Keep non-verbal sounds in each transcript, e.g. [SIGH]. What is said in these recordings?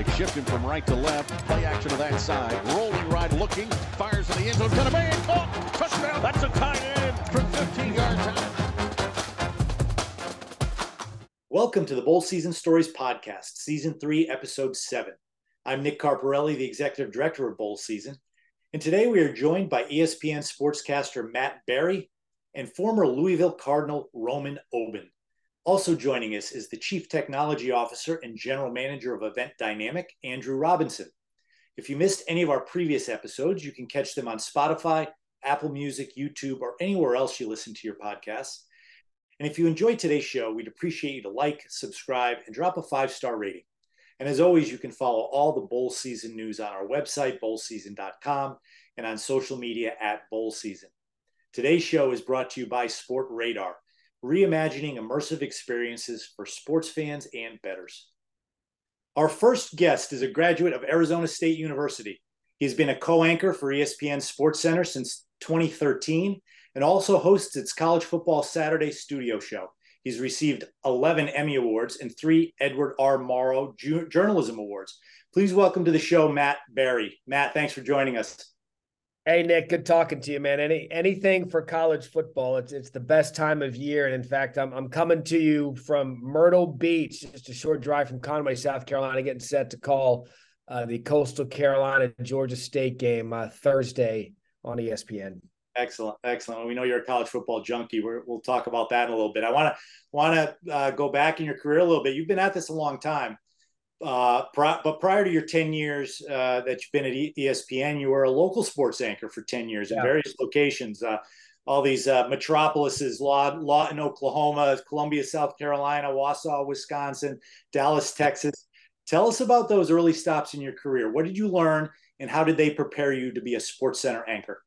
They shift him from right to left. Play action to that side. Rolling right, looking. Fires in the end zone. Gonna be caught. Oh, touchdown. That's a tight end from 15 yards out. Welcome to the Bowl Season Stories Podcast, Season 3, Episode 7. I'm Nick Carparelli, the Executive Director of Bowl Season. And today we are joined by ESPN sportscaster Matt Barrie and former Louisville Cardinal Roman Oben. Also joining us is the Chief Technology Officer and General Manager of Event Dynamic, Andrew Robinson. If you missed any of our previous episodes, you can catch them on Spotify, Apple Music, YouTube, or anywhere else you listen to your podcasts. And if you enjoyed today's show, we'd appreciate you to like, subscribe, and drop a five star rating. And as always, you can follow all the bowl season news on our website, bowlseason.com, and on social media at bowl season. Today's show is brought to you by Sportradar reimagining immersive experiences for sports fans and bettors. Our first guest is a graduate of Arizona State University. He's been a co anchor for ESPN Sports Center since 2013 and also hosts its College Football Saturday studio show. He's received 11 Emmy Awards and three Edward R. Murrow Journalism Awards. Please welcome to the show, Matt Barrie. Matt, thanks for joining us. Hey Nick, good talking to you, man. Any anything for college football? It's it's the best time of year, and in fact, I'm I'm coming to you from Myrtle Beach, just a short drive from Conway, South Carolina, getting set to call uh, the Coastal Carolina Georgia State game uh, Thursday on ESPN. Excellent, excellent. We know you're a college football junkie. we will talk about that in a little bit. I want to want to uh, go back in your career a little bit. You've been at this a long time. Uh, but prior to your 10 years uh, that you've been at ESPN, you were a local sports anchor for 10 years yeah. in various locations. Uh, all these uh, metropolises, Lawton, Oklahoma, Columbia, South Carolina, Wausau, Wisconsin, Dallas, Texas. Tell us about those early stops in your career. What did you learn, and how did they prepare you to be a Sports Center anchor?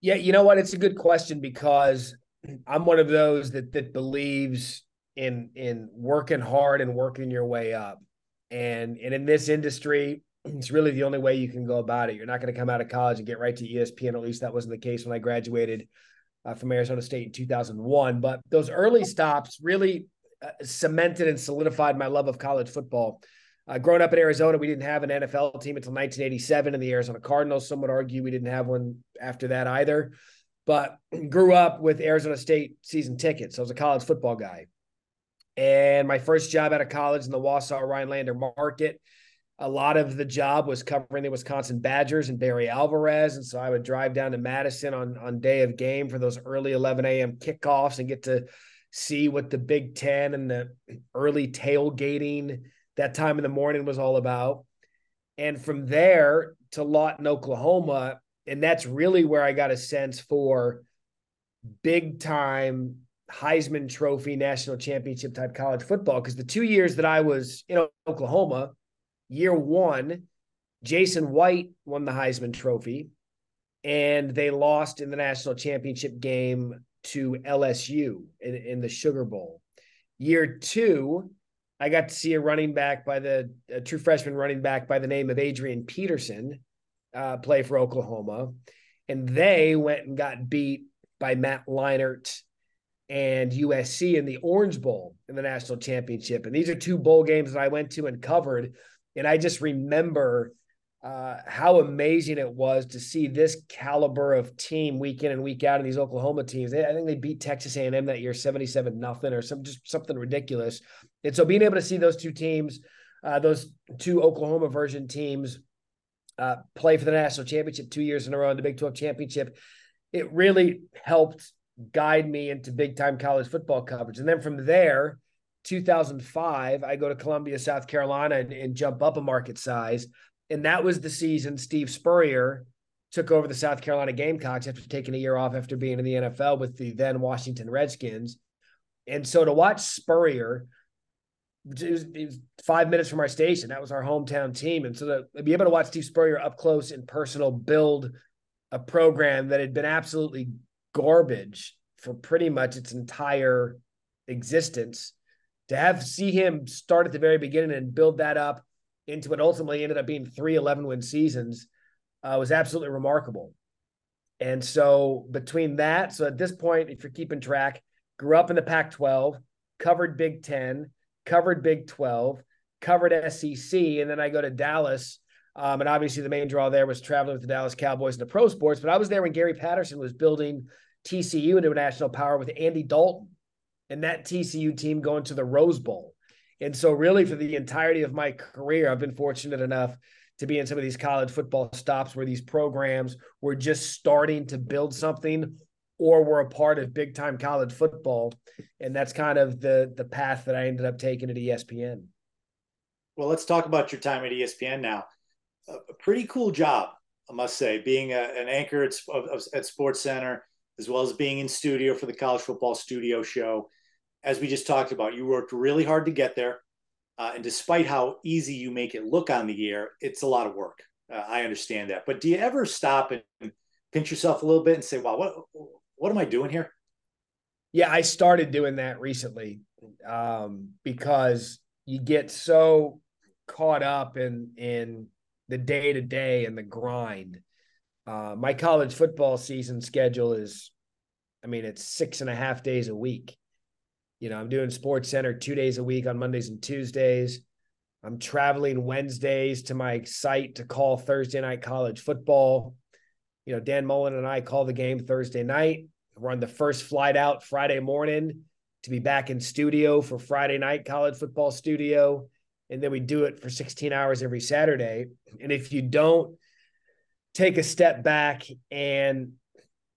Yeah, you know what? It's a good question because I'm one of those that that believes in in working hard and working your way up and and in this industry, it's really the only way you can go about it. You're not going to come out of college and get right to ESPN. At least that wasn't the case when I graduated uh, from Arizona State in 2001. But those early stops really uh, cemented and solidified my love of college football. Uh, growing up in Arizona, we didn't have an NFL team until 1987, and the Arizona Cardinals. Some would argue we didn't have one after that either. But [CLEARS THROAT] grew up with Arizona State season tickets. So I was a college football guy. And my first job out of college in the Wausau Rhinelander market, a lot of the job was covering the Wisconsin Badgers and Barry Alvarez. And so I would drive down to Madison on, on day of game for those early 11 a.m. kickoffs and get to see what the Big Ten and the early tailgating that time in the morning was all about. And from there to Lawton, Oklahoma. And that's really where I got a sense for big time Heisman Trophy national championship type college football. Because the two years that I was in Oklahoma, year one, Jason White won the Heisman Trophy, and they lost in the national championship game to LSU in, in the Sugar Bowl. Year two, I got to see a running back by the true freshman running back by the name of Adrian Peterson uh, play for Oklahoma, and they went and got beat by Matt Leinart and USC in the Orange Bowl in the national championship. And these are two bowl games that I went to and covered. And I just remember uh, how amazing it was to see this caliber of team week in and week out in these Oklahoma teams. I think they beat Texas A&M that year, 77 nothing or some just something ridiculous. And so being able to see those two teams, uh, those two Oklahoma version teams uh, play for the national championship two years in a row in the Big 12 championship, it really helped guide me into big time college football coverage. And then from there, 2005, I go to Columbia, South Carolina, and, and, jump up a market size. And that was the season Steve Spurrier took over the South Carolina Gamecocks after taking a year off after being in the NFL with the then Washington Redskins. And so to watch Spurrier, it was, it was five minutes from our station. That was our hometown team. And so to be able to watch Steve Spurrier up close and personal build a program that had been absolutely garbage for pretty much its entire existence. To have see him start at the very beginning and build that up into what ultimately ended up being three 11 win seasons uh, was absolutely remarkable. And so between that, so at this point, if you're keeping track, grew up in the Pac 12, covered Big 10, covered Big 12, covered SEC, and then I go to Dallas. Um, and obviously, the main draw there was traveling with the Dallas Cowboys and the pro sports. But I was there when Gary Patterson was building TCU into a national power with Andy Dalton and that TCU team going to the Rose Bowl. And so, really, for the entirety of my career, I've been fortunate enough to be in some of these college football stops where these programs were just starting to build something or were a part of big time college football. And that's kind of the the path that I ended up taking at ESPN. Well, let's talk about your time at ESPN now. A pretty cool job, I must say, being a, an anchor at, at Sports Center, as well as being in studio for the college football studio show as we just talked about, you worked really hard to get there. Uh, and despite how easy you make it look on the air, it's a lot of work. Uh, I understand that. But do you ever stop and pinch yourself a little bit and say, wow, what, what am I doing here? Yeah, I started doing that recently um, because you get so caught up in in the day to day and the grind. Uh, my college football season schedule is, I mean, it's six and a half days a week. You know, I'm doing Sports Center two days a week on Mondays and Tuesdays. I'm traveling Wednesdays to my site to call Thursday night college football. You know, Dan Mullen and I call the game Thursday night. We're on the first flight out Friday morning to be back in studio for Friday night college football studio. And then we do it for 16 hours every Saturday. And if you don't take a step back and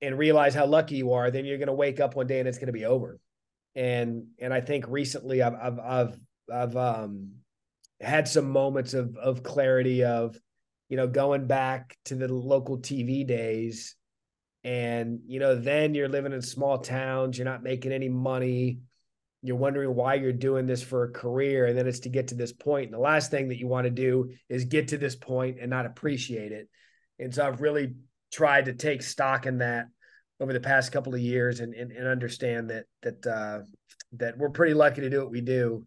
and realize how lucky you are, then you're going to wake up one day and it's going to be over. And and I think recently I've I've I've I've um had some moments of of clarity of you know going back to the local TV days. And you know then you're living in small towns you're not making any money you're wondering why you're doing this for a career and then it's to get to this point and the last thing that you want to do is get to this point and not appreciate it and so I've really tried to take stock in that over the past couple of years and and, and understand that that uh, that we're pretty lucky to do what we do.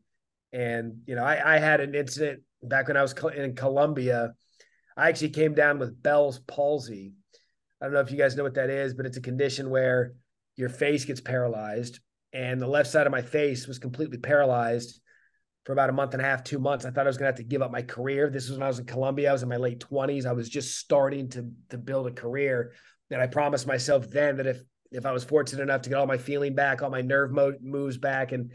And you know, I, I had an incident back when I was in Columbia. I actually came down with Bell's palsy. I don't know if you guys know what that is, but it's a condition where your face gets paralyzed, and the left side of my face was completely paralyzed for about a month and a half, two months. I thought I was going to have to give up my career. This was when I was in Columbia. I was in my late twenties. I was just starting to to build a career. And I promised myself then that if if I was fortunate enough to get all my feeling back, all my nerve mo- moves back, and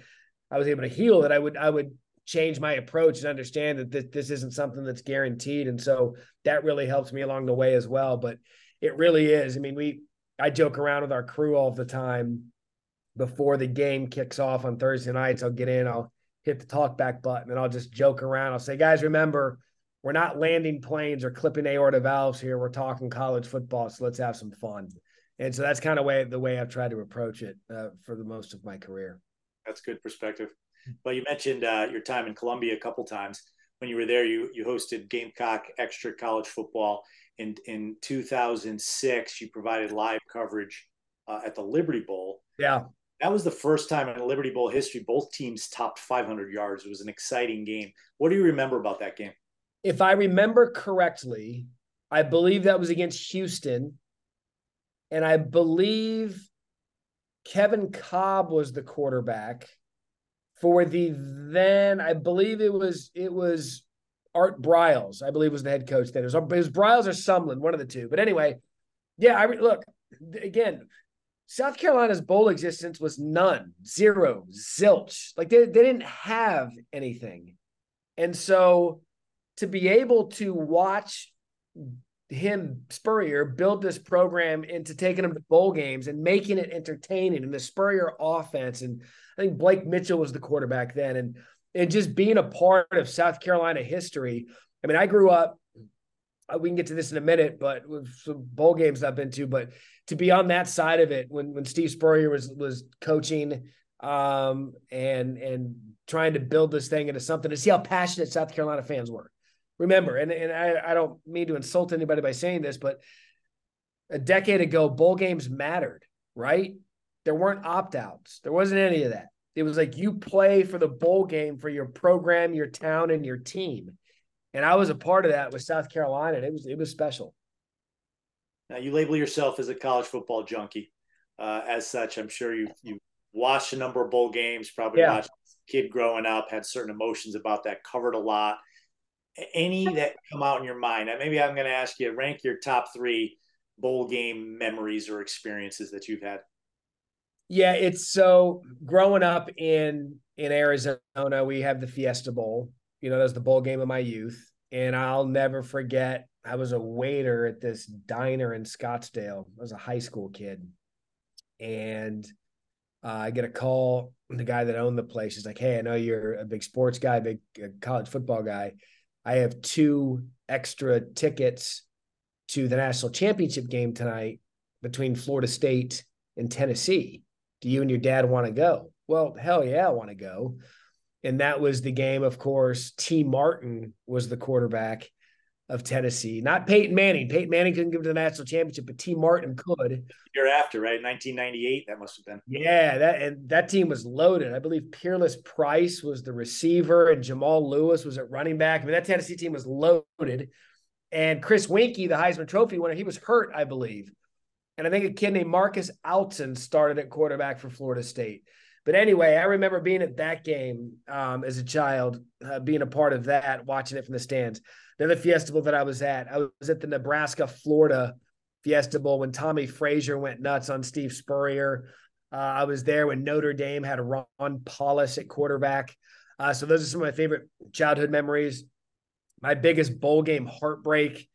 I was able to heal, that I would I would change my approach and understand that this, this isn't something that's guaranteed. And so that really helps me along the way as well. But it really is. I mean, we I joke around with our crew all the time before the game kicks off on Thursday nights. I'll get in, I'll hit the talk back button, and I'll just joke around. I'll say, guys, remember we're not landing planes or clipping aorta valves here. We're talking college football, so let's have some fun. And so that's kind of way the way I've tried to approach it uh, for the most of my career. That's good perspective. Well, you mentioned uh, your time in Columbia a couple times. When you were there, you you hosted Gamecock Extra College Football. In in 2006, you provided live coverage uh, at the Liberty Bowl. Yeah, that was the first time in Liberty Bowl history both teams topped 500 yards. It was an exciting game. What do you remember about that game? if I remember correctly, I believe that was against Houston. And I believe Kevin Kolb was the quarterback for the then I believe it was it was Art Briles, I believe was the head coach then. It was, it was Briles or Sumlin, one of the two. But anyway, yeah, I look again. South Carolina's bowl existence was none, zero, zilch. Like they, they didn't have anything. And so to be able to watch him Spurrier build this program into taking them to bowl games and making it entertaining and the Spurrier offense and I think Blake Mitchell was the quarterback then and and just being a part of South Carolina history. I mean, I grew up. Uh, we can get to this in a minute, but with some bowl games I've been to, but to be on that side of it when when Steve Spurrier was was coaching um, and and trying to build this thing into something to see how passionate South Carolina fans were remember, and, and I, I don't mean to insult anybody by saying this, but a decade ago, bowl games mattered, right? There weren't opt outs, there wasn't any of that. It was like you play for the bowl game for your program, your town, and your team. And I was a part of that with South Carolina, and it was it was special. Now you label yourself as a college football junkie. Uh, as such, I'm sure you you watched a number of bowl games, probably yeah. watched kid growing up, had certain emotions about that, covered a lot. Any that come out in your mind? Maybe I'm going to ask you rank your top three bowl game memories or experiences that you've had. Yeah, it's so growing up in in Arizona, we have the Fiesta Bowl. You know, that was the bowl game of my youth, and I'll never forget. I was a waiter at this diner in Scottsdale. I was a high school kid, and uh, I get a call. The guy that owned the place is like, "Hey, I know you're a big sports guy, big uh, college football guy. I have two extra tickets to the national championship game tonight between Florida State and Tennessee." do you and your dad want to go? Well, hell yeah, I want to go. And that was the game, of course. Tee Martin was the quarterback of Tennessee, not Peyton Manning. Peyton Manning couldn't give to the national championship, but Tee Martin could. Year after, right? 1998, that must have been. Yeah, that and that team was loaded. I believe Peerless Price was the receiver and Jamal Lewis was at running back. I mean, that Tennessee team was loaded. And Chris Weinke, the Heisman Trophy winner, he was hurt, I believe. And I think a kid named Marcus Outzen started at quarterback for Florida State. But anyway, I remember being at that game um, as a child, uh, being a part of that, watching it from the stands. The Fiesta that I was at, I was at the Nebraska Florida Fiesta Bowl when Tommie Frazier went nuts on Steve Spurrier. Uh, I was there when Notre Dame had Ron Powlus at quarterback. Uh, so those are some of my favorite childhood memories. My biggest bowl game heartbreak,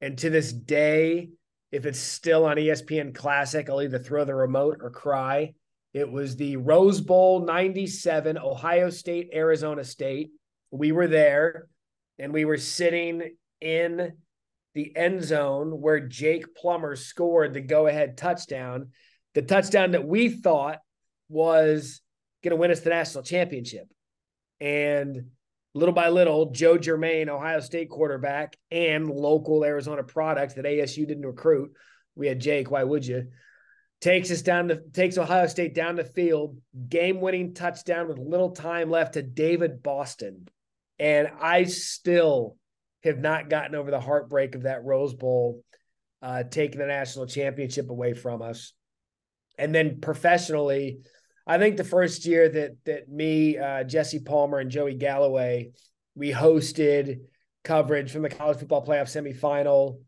and to this day, if it's still on ESPN Classic, I'll either throw the remote or cry. It was the Rose Bowl 97, Ohio State, Arizona State. We were there and we were sitting in the end zone where Jake Plummer scored the go ahead touchdown, the touchdown that we thought was going to win us the national championship. And little by little, Joe Germain, Ohio State quarterback, and local Arizona product that ASU didn't recruit. We had Jake. Why would you? Takes us down to takes Ohio State down the field, game winning touchdown with little time left to David Boston. And I still have not gotten over the heartbreak of that Rose Bowl uh, taking the national championship away from us. And then professionally, I think the first year that that me, uh, Jesse Palmer, and Joey Galloway, we hosted coverage from the college football playoff semifinal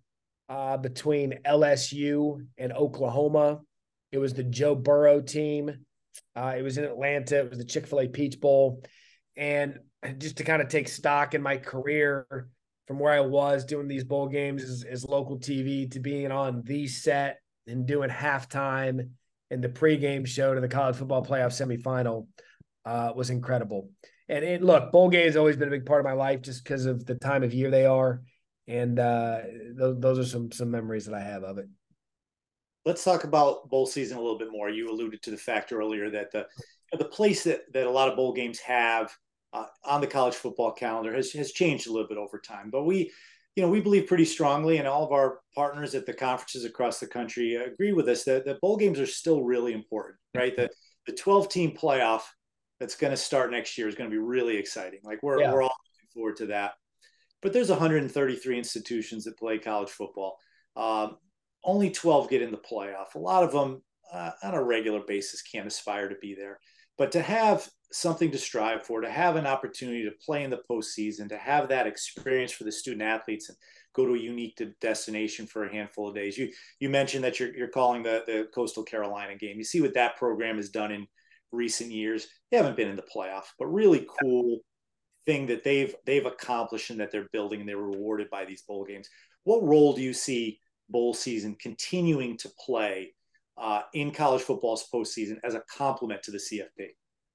uh, between LSU and Oklahoma. It was the Joe Burrow team. Uh, it was in Atlanta. It was the Chick Fil A Peach Bowl, and just to kind of take stock in my career from where I was doing these bowl games as, as local TV to being on the set and doing halftime in the pregame show to the college football playoff semifinal uh, was incredible. And it, look, bowl games always been a big part of my life just because of the time of year they are, and uh, those, those are some some memories that I have of it. Let's talk about bowl season a little bit more. You alluded to the fact earlier that the the place that that a lot of bowl games have uh, on the college football calendar has has changed a little bit over time, but we you know, we believe pretty strongly, and all of our partners at the conferences across the country agree with us that, that bowl games are still really important, right? The the 12 team playoff that's going to start next year is going to be really exciting. Like we're yeah. we're all looking forward to that. But there's 133 institutions that play college football. Um, only 12 get in the playoff. A lot of them uh, on a regular basis can't aspire to be there. But to have something to strive for, to have an opportunity to play in the postseason, to have that experience for the student athletes and go to a unique destination for a handful of days. You you mentioned that you're, you're calling the, the Coastal Carolina game. You see what that program has done in recent years. They haven't been in the playoff, but really cool thing that they've they've accomplished and that they're building and they're rewarded by these bowl games. What role do you see bowl season continuing to play uh, in college football's postseason as a complement to the CFP?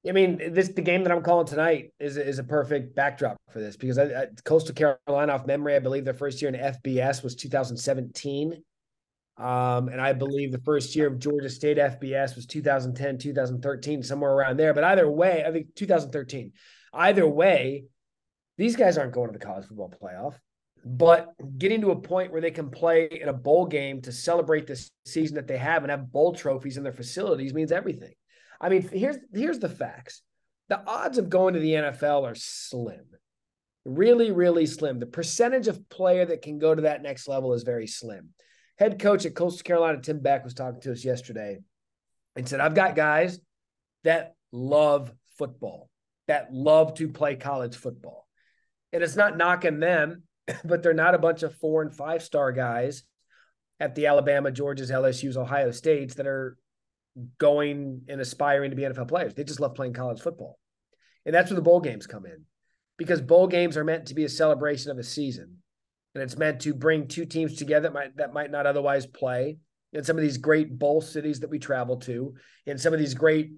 I mean, this the game that I'm calling tonight is is a perfect backdrop for this because I, I, Coastal Carolina, off memory, I believe their first year in FBS was 2017, um, and I believe the first year of Georgia State FBS was 2010, 2013, somewhere around there. But either way, I think 2013. Either way, these guys aren't going to the college football playoff but getting to a point where they can play in a bowl game to celebrate this season that they have and have bowl trophies in their facilities means everything. I mean, here's here's the facts. The odds of going to the NFL are slim. Really, really slim. The percentage of player that can go to that next level is very slim. Head coach at Coastal Carolina, Tim Beck, was talking to us yesterday and said, I've got guys that love football, that love to play college football. And it's not knocking them, [LAUGHS] but they're not a bunch of four and five star guys at the Alabama, Georgia's, LSU's, Ohio States that are going and aspiring to be NFL players. They just love playing college football. And that's where the bowl games come in because bowl games are meant to be a celebration of a season. And it's meant to bring two teams together that might, that might not otherwise play in some of these great bowl cities that we travel to, in some of these great,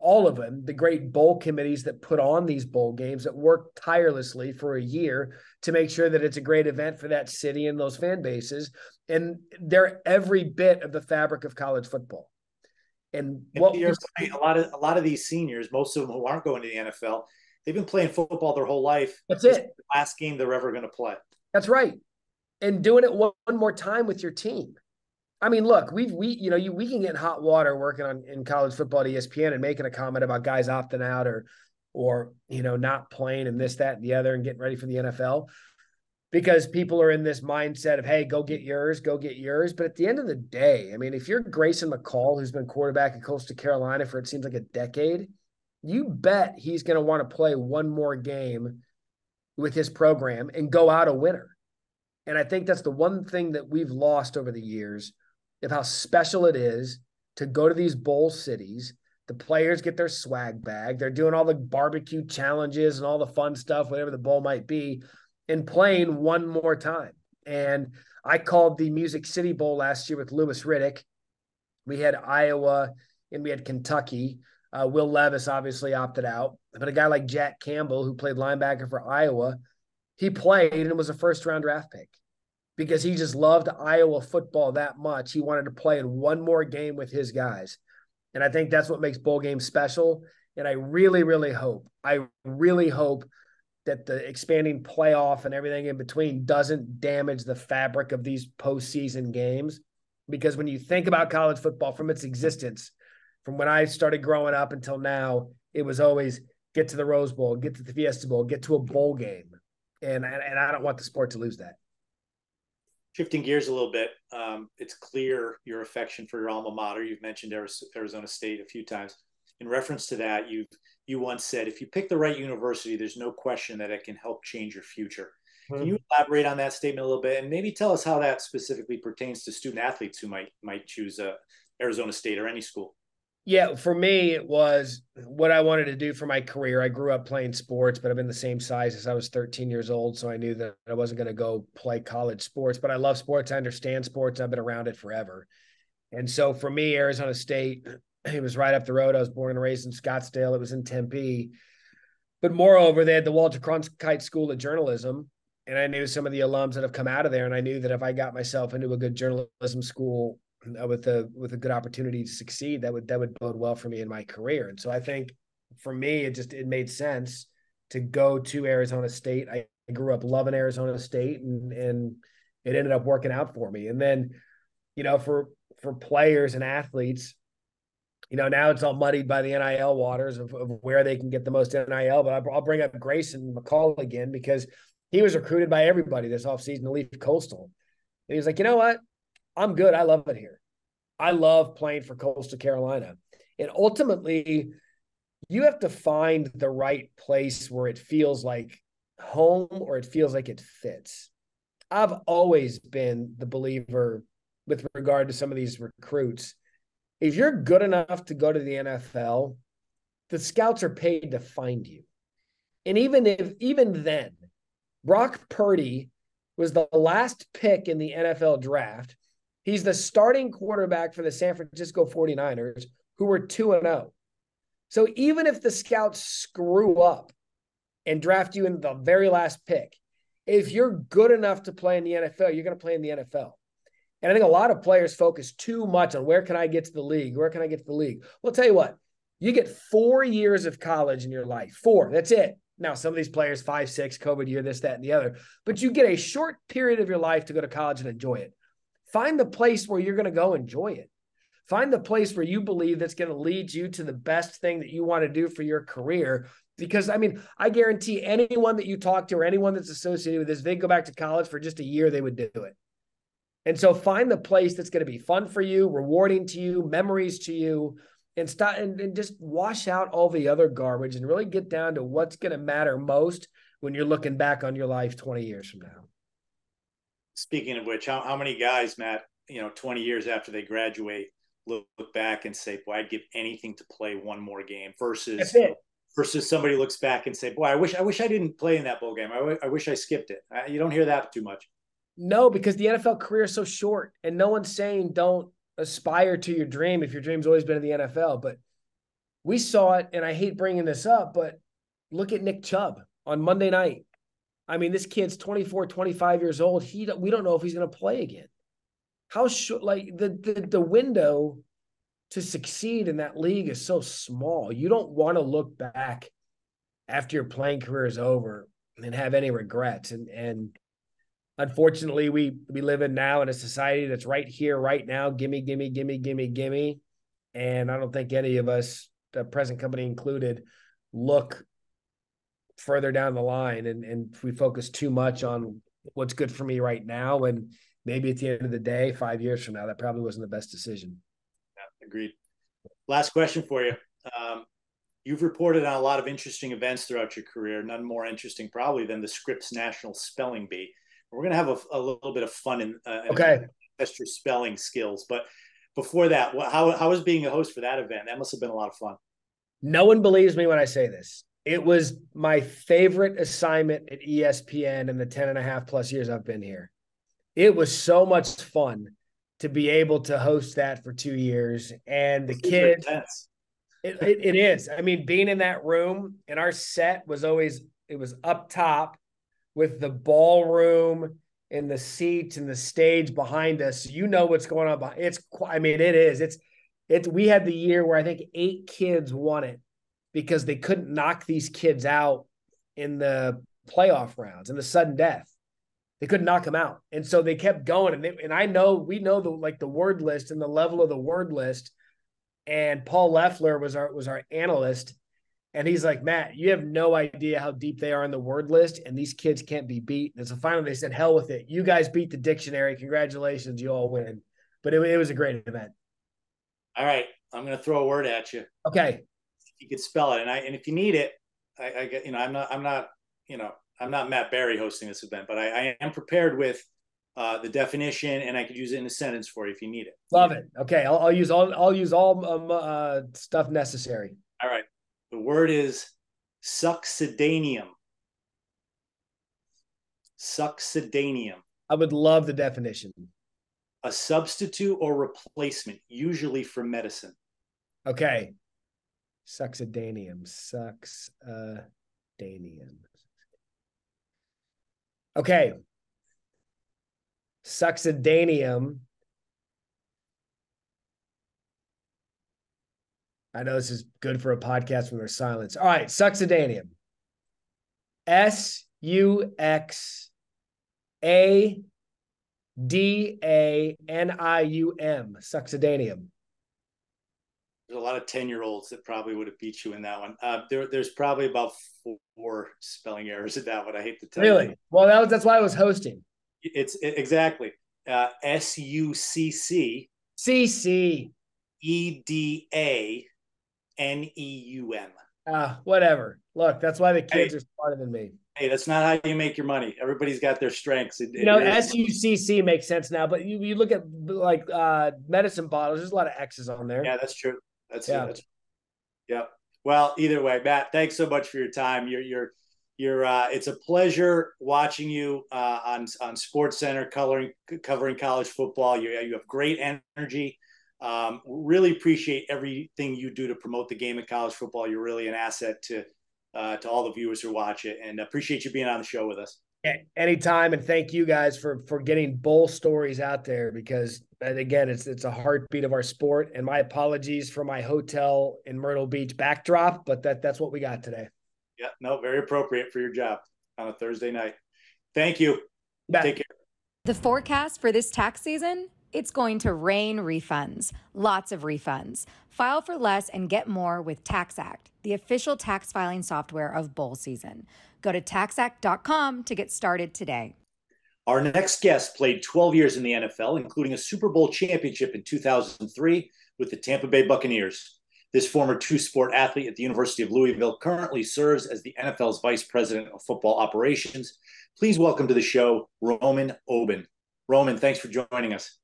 all of them, the great bowl committees that put on these bowl games that work tirelessly for a year to make sure that it's a great event for that city and those fan bases. And they're every bit of the fabric of college football. And what you're right, a lot of a lot of these seniors, most of them who aren't going to the NFL, they've been playing football their whole life. That's it. The last game they're ever going to play. That's right. And doing it one, one more time with your team. I mean, look, we've we you know you we can get in hot water working on in college football at ESPN and making a comment about guys opting out or or you know not playing and this that and the other and getting ready for the NFL because people are in this mindset of hey go get yours go get yours. But at the end of the day i mean if you're grayson mccall who's been quarterback at coastal carolina for it seems like a decade you bet he's going to want to play one more game with his program and go out a winner. And i think that's the one thing that we've lost over the years of how special it is to go to these bowl cities the players get their swag bag they're doing all the barbecue challenges and all the fun stuff whatever the bowl might be and playing one more time. And I called the Music City Bowl last year with Louis Riddick. We had Iowa and we had Kentucky. Uh, Will Levis obviously opted out, but a guy like Jack Campbell, who played linebacker for Iowa, he played and was a first round draft pick because he just loved Iowa football that much. He wanted to play in one more game with his guys. And I think that's what makes bowl games special. And I really, really hope, I really hope that the expanding playoff and everything in between doesn't damage the fabric of these postseason games. Because when you think about college football from its existence, from when I started growing up until now, it was always get to the Rose Bowl, get to the Fiesta Bowl, get to a bowl game. And, and I don't want the sport to lose that. Shifting gears a little bit, um, it's clear your affection for your alma mater. You've mentioned Arizona State a few times. In reference to that, you've you once said, if you pick the right university, there's no question that it can help change your future. Mm-hmm. Can you elaborate on that statement a little bit and maybe tell us how that specifically pertains to student athletes who might might choose uh, Arizona State or any school? Yeah, for me, it was what I wanted to do for my career. I grew up playing sports, but I've been the same size as I was 13 years old. So I knew that I wasn't going to go play college sports, but I love sports. I understand sports. I've been around it forever. And so for me, Arizona State [CLEARS THROAT] it was right up the road. I was born and raised in Scottsdale. It was in Tempe. But moreover, they had the Walter Cronkite School of Journalism. And I knew some of the alums that have come out of there. And I knew that if I got myself into a good journalism school Uh, with a with a good opportunity to succeed, that would that would bode well for me in my career. And so I think for me, it just it made sense to go to Arizona State. I, I grew up loving Arizona State and and it ended up working out for me. And then, you know, for for players and athletes, you know, now it's all muddied by the NIL waters of, of where they can get the most NIL. But I'll bring up Grayson McCall again because he was recruited by everybody this offseason to leave Coastal. And he was like, you know what? I'm good. I love it here. I love playing for Coastal Carolina. And ultimately, you have to find the right place where it feels like home or it feels like it fits. I've always been the believer with regard to some of these recruits if you're good enough to go to the NFL, the scouts are paid to find you. And even if even then, Brock Purdy was the last pick in the NFL draft. He's the starting quarterback for the San Francisco 49ers, who were 2 and 0. So even if the scouts screw up and draft you in the very last pick, if you're good enough to play in the NFL, you're going to play in the NFL. And I think a lot of players focus too much on where can I get to the league? Where can I get to the league? Well, tell you what, you get four years of college in your life. Four, that's it. Now, some of these players, five, six, COVID year, this, that, and the other, but you get a short period of your life to go to college and enjoy it. Find the place where you're going to go enjoy it. Find the place where you believe that's going to lead you to the best thing that you want to do for your career. Because I mean, I guarantee anyone that you talk to or anyone that's associated with this, they go back to college for just a year, they would do it. And so find the place that's going to be fun for you, rewarding to you, memories to you, and stop and, and just wash out all the other garbage and really get down to what's going to matter most when you're looking back on your life 20 years from now. Speaking of which, how, how many guys, Matt, you know, 20 years after they graduate, look, look back and say, boy, I'd give anything to play one more game versus versus somebody looks back and say, boy, I wish, I wish I didn't play in that bowl game. I, w- I wish I skipped it. I, you don't hear that too much. No, because the NFL career is so short and no one's saying don't aspire to your dream if your dream's always been in the NFL. But we saw it, and I hate bringing this up, but look at Nick Chubb on Monday night. I mean, this kid's 24, 25 years old. He we don't know if he's going to play again. How should like the, the the window to succeed in that league is so small. You don't want to look back after your playing career is over and have any regrets. And and unfortunately we we live in now in a society that's right here right now gimme gimme gimme gimme gimme and i don't think any of us the present company included look further down the line and and we focus too much on what's good for me right now and maybe at the end of the day 5 years from now that probably wasn't the best decision yeah, agreed last question for you um, you've reported on a lot of interesting events throughout your career none more interesting probably than the scripps national spelling bee we're going to have a, a, little bit of fun and uh, okay. test your spelling skills. But before that, how, how was being a host for that event? That must have been a lot of fun. No one believes me when I say this. It was my favorite assignment at ESPN in the 10 and a half plus years I've been here. It was so much fun to be able to host that for two years. And the kids, it, it, it is. I mean, being in that room and our set was always, it was up top with the ballroom and the seats and the stage behind us. You know what's going on. It's, I mean, it is. It's, it's. We had the year where I think eight kids won it because they couldn't knock these kids out in the playoff rounds and the sudden death. They couldn't knock them out, and so they kept going. And they, and I know we know the like the word list and the level of the word list. And Paul Loeffler was our was our analyst, and he's like, Matt, you have no idea how deep they are in the word list, and these kids can't be beat. And so finally they said, hell with it. You guys beat the dictionary. Congratulations. You all win. But it, it was a great event. All right. I'm going to throw a word at you. Okay. You could spell it. And I, and if you need it, I, I get, you know, I'm not, I'm not, you know, I'm not Matt Barrie hosting this event, but I, I am prepared with uh, the definition and I could use it in a sentence for you if you need it. Love it. Okay. I'll, I'll use all, I'll use all um, uh, stuff necessary. All right. The word is succedaneum. Succedaneum. I would love the definition. A substitute or replacement, usually for medicine. Okay. Succedaneum. Succedaneum. Okay. Succedaneum I know this is good for a podcast when there's silence. All right, succedaneum. S U X A D A N I U M. Succedaneum. There's a lot of 10 year olds that probably would have beat you in that one. Uh, there, there's probably about four spelling errors in that one. I hate to tell really? you. Really? Well, that was, that's why I was hosting. It's it, exactly uh, S U C C C C E D A N E U M. Ah, whatever. Look, that's why the kids hey, are smarter than me. Hey, that's not how you make your money. Everybody's got their strengths. It, you know, SUCC makes sense now, but you, you look at like uh, medicine bottles. There's a lot of X's on there. Yeah, that's true. That's yeah. That's, yeah. Well, either way, Matt, thanks so much for your time. You're you're you're. Uh, it's a pleasure watching you uh, on on Sports Center, coloring covering college football. You you have great energy. Um, really appreciate everything you do to promote the game of college football. You're really an asset to uh, to all the viewers who watch it, and appreciate you being on the show with us. Anytime, and thank you guys for for getting bowl stories out there because again, it's it's a heartbeat of our sport. And my apologies for my hotel in Myrtle Beach backdrop, but that that's what we got today. Yeah, no, very appropriate for your job on a Thursday night. Thank you. Take care. The forecast for this tax season it's going to rain refunds, lots of refunds. File for less and get more with TaxAct, the official tax filing software of bowl season. Go to taxact.com to get started today. Our next guest played 12 years in the NFL, including a Super Bowl championship in 2003 with the Tampa Bay Buccaneers. This former two sport athlete at the University of Louisville currently serves as the NFL's vice president of football operations. Please welcome to the show, Roman Oben. Roman, thanks for joining us.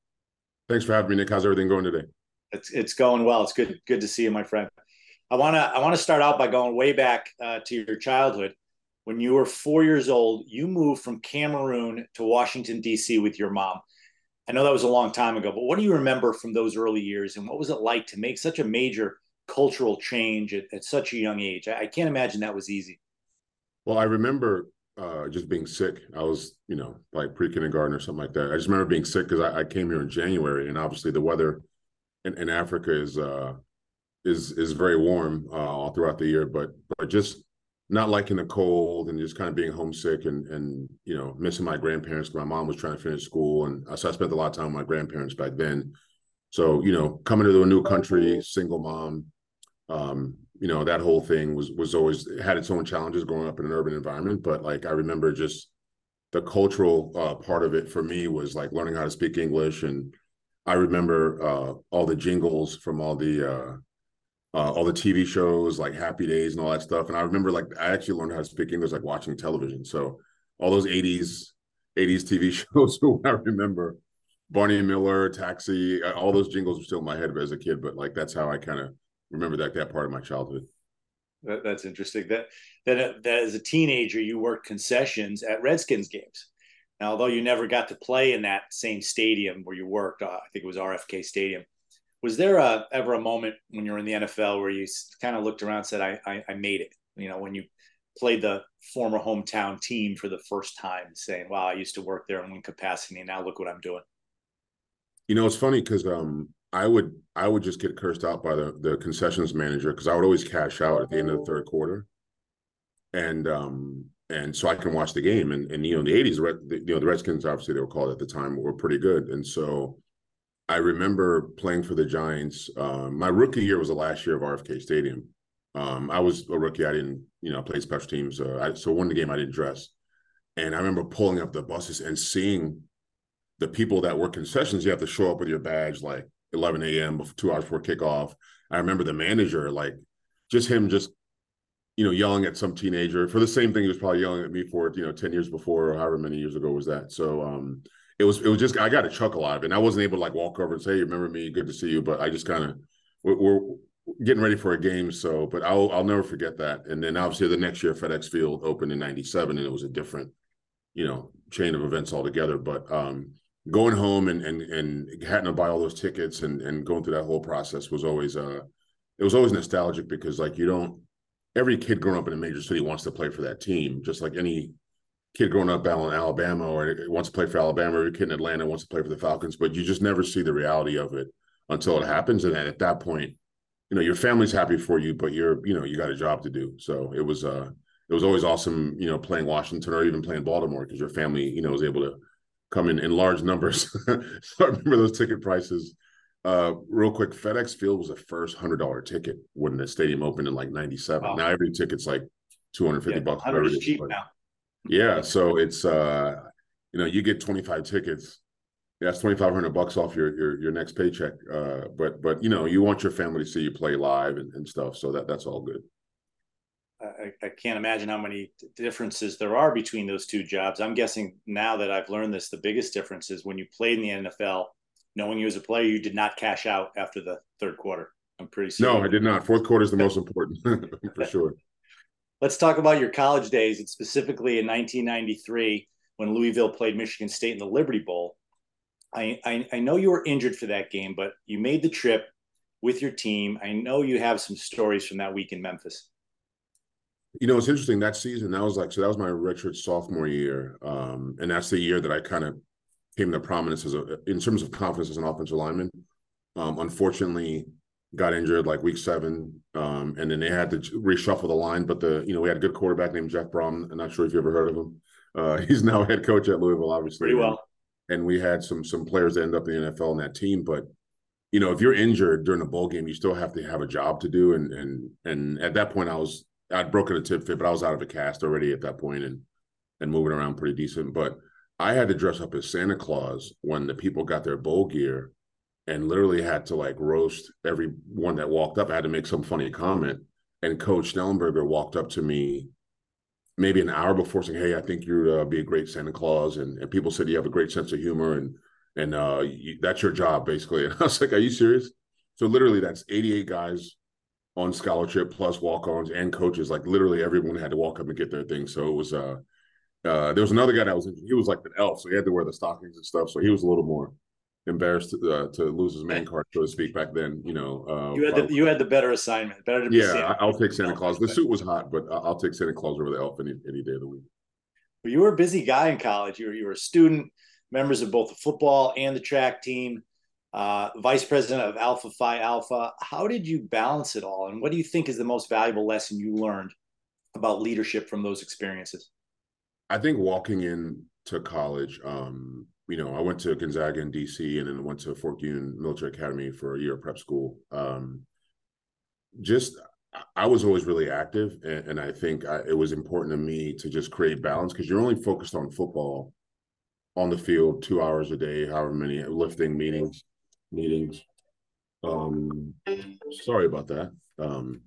Thanks for having me, Nick. How's everything going today? It's it's going well. It's good good to see you, my friend. I wanna I wanna start out by going way back uh, to your childhood. When you were four years old, you moved from Cameroon to Washington D.C. with your mom. I know that was a long time ago, but what do you remember from those early years, and what was it like to make such a major cultural change at, at such a young age? I, I can't imagine that was easy. Well, I remember uh, just being sick. I was, you know, like pre kindergarten or something like that. I just remember being sick because I, I, came here in January, and obviously the weather in, in Africa is uh, is is very warm uh, all throughout the year. But but just not liking the cold and just kind of being homesick and and you know missing my grandparents. My mom was trying to finish school, and so I spent a lot of time with my grandparents back then. So you know, coming to a new country, single mom, um, you know that whole thing was was always had its own challenges growing up in an urban environment but like i remember just the cultural uh, part of it for me was like learning how to speak english and i remember uh, all the jingles from all the uh, uh all the tv shows like happy days and all that stuff and i remember like i actually learned how to speak english like watching television so all those 80s 80s tv shows i remember barney and miller taxi all those jingles were still in my head as a kid but like that's how i kind of remember that that part of my childhood. That, that's interesting. That, that that as a teenager you worked concessions at Redskins games. Now, although you never got to play in that same stadium where you worked, uh, I think it was RFK Stadium. Was there a, ever a moment when you were in the NFL where you kind of looked around and said, I, I, I made it? You know, when you played the former hometown team for the first time, saying, "Wow, I used to work there in one capacity, and now look what I'm doing." You know, it's funny because um, I would I would just get cursed out by the the concessions manager because I would always cash out at the end of the third quarter, and um and so I can watch the game and and you know in the eighties you know the Redskins obviously they were called at the time were pretty good and so I remember playing for the Giants. Um, my rookie year was the last year of RFK Stadium. Um, I was a rookie. I didn't you know play special teams. Uh, I, so one game I didn't dress, and I remember pulling up the buses and seeing the people that were concessions. You have to show up with your badge like 11 a.m. two hours before kickoff. I remember the manager, like just him just, you know, yelling at some teenager for the same thing he was probably yelling at me for, you know, 10 years before or however many years ago was that. So um it was it was just I got a chuckle out of it. And I wasn't able to like walk over and say, hey, remember me, good to see you. But I just kind of we're, we're, getting ready for a game. So, but I'll I'll never forget that. And then obviously the next year FedEx Field opened in '97, and it was a different, you know, chain of events altogether. But um, going home and and and having to buy all those tickets and and going through that whole process was always uh it was always nostalgic because like you don't every kid growing up in a major city wants to play for that team just like any kid growing up in Alabama or wants to play for Alabama. Or a kid in Atlanta wants to play for the Falcons but you just never see the reality of it until it happens. And then at that point you know your family's happy for you but you're you know you got a job to do. So it was uh it was always awesome you know playing Washington or even playing Baltimore because your family you know was able to come in in large numbers. [LAUGHS] so I remember those ticket prices. Uh, real quick, FedEx Field was the first hundred dollar ticket when the stadium opened in like '97. Wow. Now every ticket's like two hundred fifty yeah, bucks. Cheap now. Yeah, so it's uh, you know, you get twenty five tickets. That's twenty five hundred bucks off your your your next paycheck. Uh, but but you know, you want your family to see you play live and, and stuff. So that that's all good. I, I, can't imagine how many differences there are between those two jobs. I'm guessing now that I've learned this, the biggest difference is when you played in the NFL, knowing you as a player, you did not cash out after the third quarter. I'm pretty sure. No, I did not. Fourth quarter is the most important [LAUGHS] for sure. Let's talk about your college days, and specifically in 1993 when Louisville played Michigan State in the Liberty Bowl. I, I, I know you were injured for that game, but you made the trip with your team. I know you have some stories from that week in Memphis. You know, it's interesting that season. That was like so. That was my redshirt sophomore year, um, and that's the year that I kind of came to prominence as a in terms of confidence as an offensive lineman. Um, unfortunately, got injured like week seven, um, and then they had to reshuffle the line. But the you know we had a good quarterback named Jeff Brohm. I'm not sure if you ever heard of him. Uh, [LAUGHS] he's now head coach at Louisville, obviously. Pretty well. And we had some some players that end up in the NFL in that team, but you know if you're injured during a bowl game, you still have to have a job to do. And and and at that point, I was I'd broken a tip fit, but I was out of a cast already at that point and and moving around pretty decent. But I had to dress up as Santa Claus when the people got their bowl gear and literally had to like roast everyone that walked up. I had to make some funny comment. And Coach Schnellenberger walked up to me maybe an hour before saying, "Hey, I think you'd uh, be a great Santa Claus," and, and people said you have a great sense of humor, and and uh, you, that's your job basically. And [LAUGHS] I was like, "Are you serious?" So literally, that's 88 guys on scholarship plus walk-ons and coaches. Like literally, everyone had to walk up and get their thing. So it was uh, uh there was another guy that was he was like an elf, so he had to wear the stockings and stuff. So he was a little more embarrassed to, uh, to lose his main card, so to speak. Back then, you know, uh, you had the you had the better assignment. Better to yeah. I'll take Santa Claus. The suit was hot, but I'll take Santa Claus over the elf any any day of the week. Well, you were a busy guy in college. You were you were a student, members of both the football and the track team, uh, vice president of Alpha Phi Alpha. How did you balance it all, and what do you think is the most valuable lesson you learned about leadership from those experiences? I think walking into college, um, you know, I went to Gonzaga in DC and then went to Fork Union Military Academy for a year of prep school. Um, just, I was always really active, and, and I think I, it was important to me to just create balance because you're only focused on football on the field two hours a day, however many lifting meetings, meetings. Um, sorry about that. Um,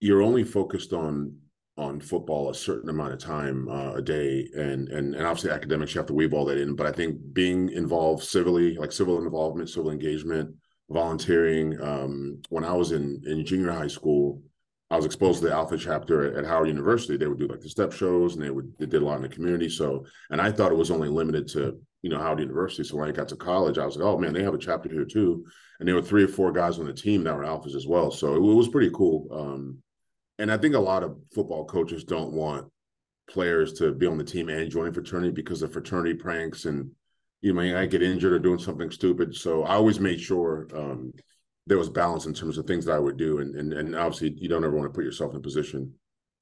you're only focused on on football a certain amount of time uh, a day and, and and obviously academics you have to weave all that in but i think being involved civilly like civil involvement civil engagement volunteering um, when i was in in junior high school i was exposed to the alpha chapter at, at howard university. They would do like the step shows and they would they did a lot in the community. So and i thought it was only limited to you know howard university. So when i got to college i was like oh man they have a chapter here too. And there were three or four guys on the team that were alphas as well. So it, it was pretty cool um, and I think a lot of football coaches don't want players to be on the team and join fraternity because of fraternity pranks and you know I get injured or doing something stupid. So I always made sure um, there was balance in terms of things that I would do, and and and obviously you don't ever want to put yourself in a position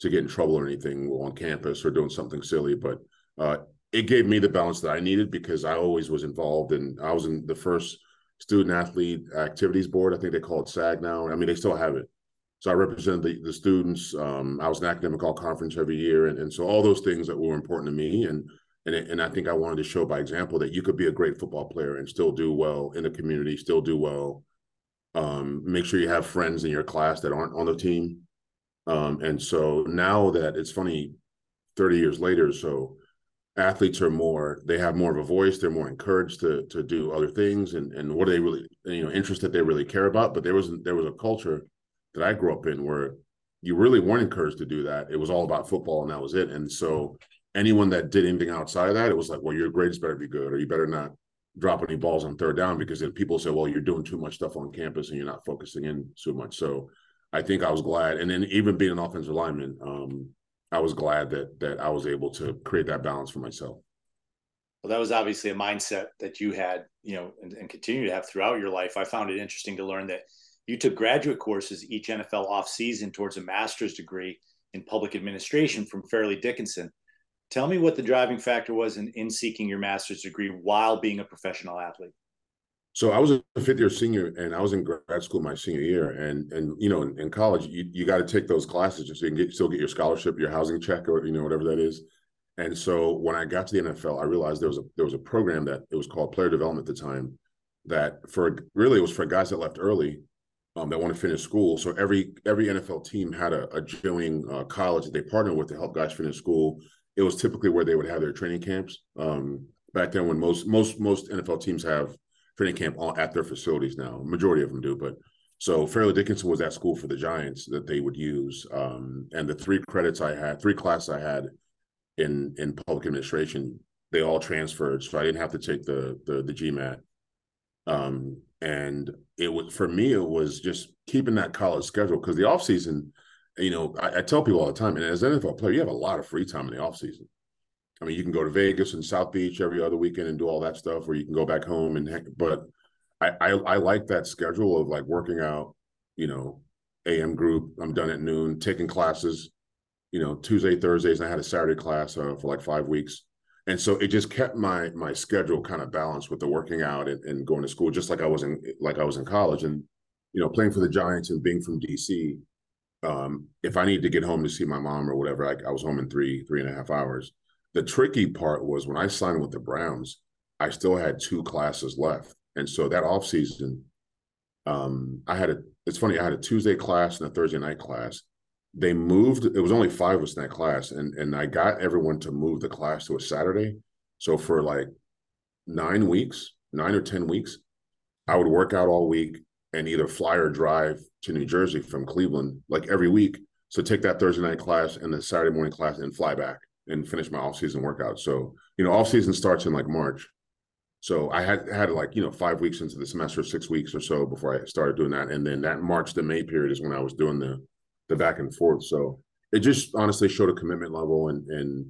to get in trouble or anything on campus or doing something silly, but. Uh, it gave me the balance that I needed because I always was involved and I was in the first student athlete activities board. I think they call it SAG now. I mean, they still have it. So I represented the, the students. Um, I was an academic all conference every year, and, and so all those things that were important to me, and and and I think I wanted to show by example that you could be a great football player and still do well in the community, still do well. Um, make sure you have friends in your class that aren't on the team. Um, and so now that it's funny, thirty years later, so athletes are more they have more of a voice they're more encouraged to to do other things and and what are they really you know interest that they really care about but there was there was a culture that I grew up in where you really weren't encouraged to do that. It was all about football and that was it. And so anyone that did anything outside of that, it was like, well, your grades better be good or you better not drop any balls on third down because then people say, well, you're doing too much stuff on campus and you're not focusing in so much. So I think I was glad. And then even being an offensive lineman, um, I was glad that that I was able to create that balance for myself. Well, that was obviously a mindset that you had, you know, and, and continue to have throughout your life. I found it interesting to learn that you took graduate courses each NFL offseason towards a master's degree in public administration from Fairleigh Dickinson. Tell me what the driving factor was in, in seeking your master's degree while being a professional athlete. So I was a fifth year senior and I was in grad school my senior year. And and you know, in, in college, you, you got to take those classes just so you can get still get your scholarship, your housing check, or you know, whatever that is. And so when I got to the NFL, I realized there was a there was a program that it was called player development at the time that for really it was for guys that left early um, that want to finish school. So every every NFL team had a, a joining uh, college that they partnered with to help guys finish school. It was typically where they would have their training camps. Um, back then, when most most most NFL teams have training camp all at their facilities now, majority of them do. But so Fairleigh Dickinson was that school for the Giants that they would use. Um, and the three credits I had, three classes I had in in public administration, they all transferred, so I didn't have to take the the, the GMAT. Um, and it was for me it was just keeping that college schedule because the off season you know I, I, tell people all the time and as an nfl player you have a lot of free time in the off season. I mean you can go to vegas and south beach every other weekend and do all that stuff or you can go back home and but i i, I like that schedule of like working out you know am group i'm done at noon taking classes you know tuesday thursdays i had a saturday class uh, for like five weeks. And so it just kept my my schedule kind of balanced with the working out and, and, going to school just like i was in like i was in college. And you know playing for the giants and being from dc um, if i needed to get home to see my mom or whatever I, I was home in three three and a half hours the tricky part was when i signed with the browns i still had two classes left And so that off season, um, I had a. It's funny. I had a Tuesday class and a Thursday night class. They moved. It was only five of us in that class, and and I got everyone to move the class to a Saturday. So for like nine weeks, nine or ten weeks, I would work out all week and either fly or drive to New Jersey from Cleveland like every week. So take that Thursday night class and the Saturday morning class and fly back and finish my off season workout. So you know, off season starts in like March. So I had had like you know five weeks into the semester, six weeks or so before I started doing that, and then that March to May period is when I was doing the the back and forth. So it just honestly showed a commitment level, and and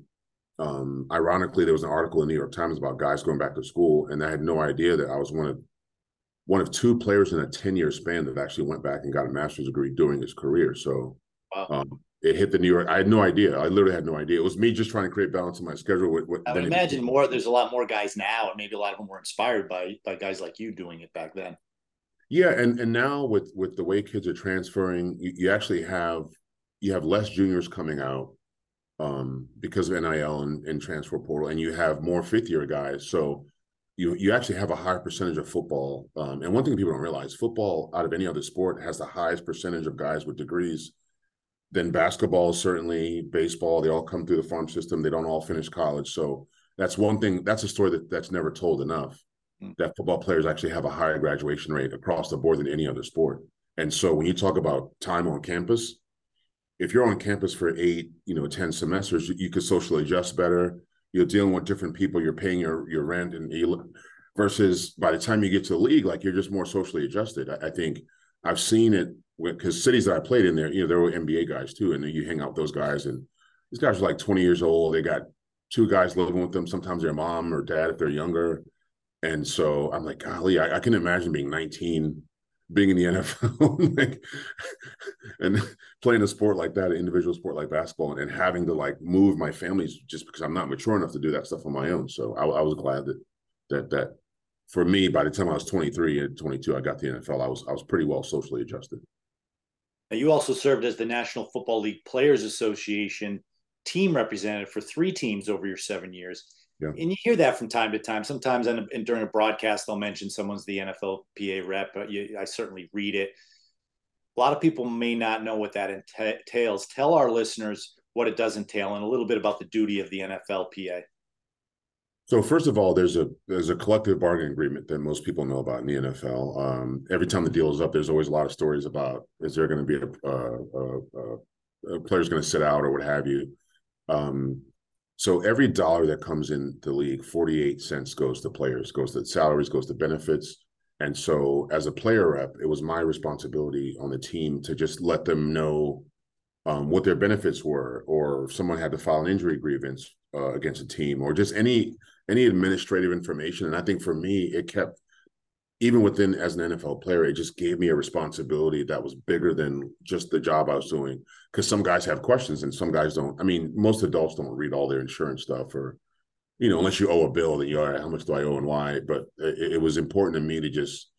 um, ironically, there was an article in the New York Times about guys going back to school, and I had no idea that I was one of one of two players in a 10 year span that actually went back and got a master's degree during his career. So wow. um, it hit the New York. I had no idea. I literally had no idea. It was me just trying to create balance in my schedule. With, with, I would imagine more. There's a lot more guys now, and maybe a lot of them were inspired by by guys like you doing it back then. Yeah, and and now with with the way kids are transferring, you, you actually have you have less juniors coming out um, because of NIL and, and transfer portal, and you have more fifth year guys. So you you actually have a higher percentage of football. Um, and one thing people don't realize, football out of any other sport has the highest percentage of guys with degrees. Then basketball, certainly baseball, they all come through the farm system. They don't all finish college. So that's one thing. That's a story that that's never told enough. Mm. That football players actually have a higher graduation rate across the board than any other sport. And so when you talk about time on campus, if you're on campus for eight, you know, ten semesters, you could socially adjust better you're dealing with different people you're paying your your rent and you versus by the time you get to the league like you're just more socially adjusted. I, I think i've seen it because cities that i played in there you know there were nba guys too and you hang out with those guys and these guys are like 20 years old. They got two guys living with them sometimes their mom or dad if they're younger. And so i'm like golly i, I can imagine being 19 being in the NFL [LAUGHS] like, and playing a sport like that, an individual sport like basketball, and, having to like move my family just because I'm not mature enough to do that stuff on my own. So I, I, was glad that that that for me, by the time I was 23 and 22, I got the NFL. I was I was pretty well socially adjusted. And you also served as the National Football League Players Association team representative for three teams over your seven years. Yeah. And you hear that from time to time. Sometimes in, in, during a broadcast, they'll mention someone's the NFLPA rep. But you, I certainly read it. A lot of people may not know what that entails. Tell our listeners what it does entail and a little bit about the duty of the NFLPA. So first of all, there's a there's a collective bargaining agreement that most people know about in the NFL. Um, every time the deal is up, there's always a lot of stories about is there going to be a, a, a, a player's going to sit out or what have you. Um, so every dollar that comes in the league, 48 cents goes to players, goes to salaries, goes to benefits. And so as a player rep, it was my responsibility on the team to just let them know um, what their benefits were, or if someone had to file an injury grievance uh, against a team, or just any any administrative information. And I think for me, it kept even within as an NFL player, it just gave me a responsibility that was bigger than just the job I was doing. Because some guys have questions and some guys don't. I mean, most adults don't read all their insurance stuff, or you know, unless you owe a bill, that you are how much do I owe and why. But it, it, was important to me to just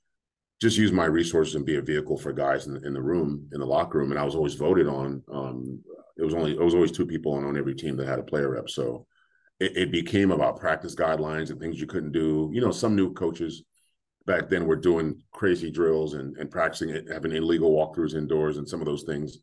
just use my resources and be a vehicle for guys in the, in the room, in the locker room. And I was always voted on. Um, it was only it was always two people on on every team that had a player rep. So it, it became about practice guidelines and things you couldn't do. You know, some new coaches back then we were doing crazy drills and, and practicing it, having illegal walkthroughs indoors and some of those things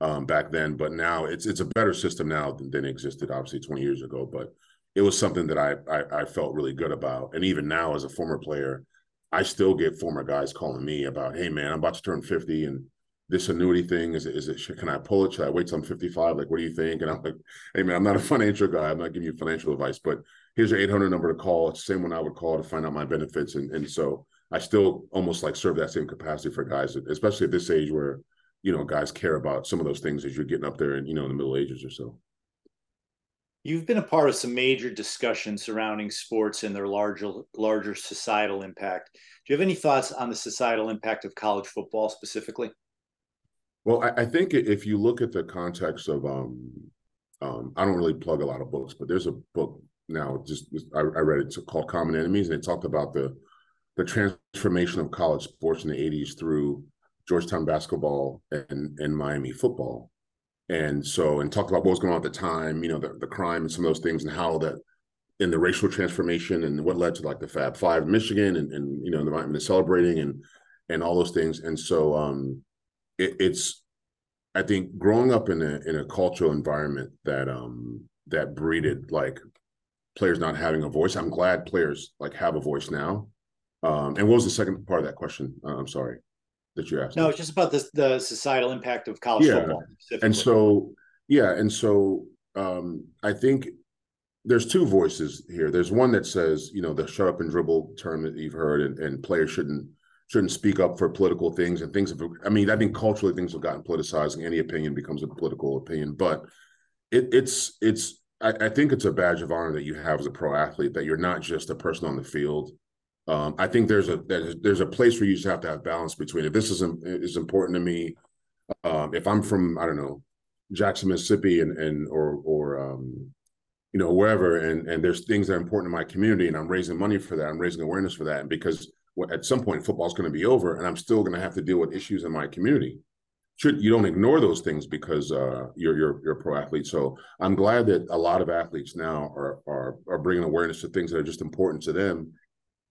um, back then. But now it's it's a better system now than, than existed obviously 20 years ago. But it was something that I, I I felt really good about. And even now as a former player, I still get former guys calling me about, hey man, I'm about to turn 50 and this annuity thing is it, is it can I pull it? Should I wait till I'm 55? Like, what do you think? And I'm like, hey man, I'm not a [LAUGHS] financial guy. I'm not giving you financial advice, but here's your 800 number to call. It's the same one I would call to find out my benefits. And and so I still almost like serve that same capacity for guys, especially at this age where you know guys care about some of those things as you're getting up there and you know in the middle ages or so. You've been a part of some major discussions surrounding sports and their larger larger societal impact. Do you have any thoughts on the societal impact of college football specifically? Well, I, I think if you look at the context of, um, um, I don't really plug a lot of books, but there's a book now. Just I, I read it called Common Enemies, and it talked about the the transformation of college sports in the 80s through Georgetown basketball and, and Miami football. And so, and talked about what was going on at the time, you know, the, the crime and some of those things and how that in the racial transformation and what led to like the Fab Five Michigan and and you know the, the celebrating and and all those things. And so um, it, it's I think growing up in a in a cultural environment that um that breeded like players not having a voice. I'm glad players like have a voice now. Um, and what was the second part of that question? Uh, I'm sorry that you asked. No, it's just about the the societal impact of college yeah. football. And so yeah, and so um, I think there's two voices here. There's one that says, you know, the shut up and dribble term that you've heard, and, and players shouldn't shouldn't speak up for political things and things. Have, I mean, I think culturally things have gotten politicized, and any opinion becomes a political opinion. But it, it's it's I, I, think it's a badge of honor that you have as a pro athlete that you're not just a person on the field. Um, I think there's a there's, a place where you just have to have balance between if this is is important to me. Um, if I'm from I don't know Jackson, Mississippi, and and or or um, you know wherever, and and there's things that are important to my community, and I'm raising money for that. I'm raising awareness for that, and because at some point football's going to be over, and I'm still going to have to deal with issues in my community. Should you don't ignore those things because uh, you're you're you're a pro athlete. So I'm glad that a lot of athletes now are are are bringing awareness to things that are just important to them,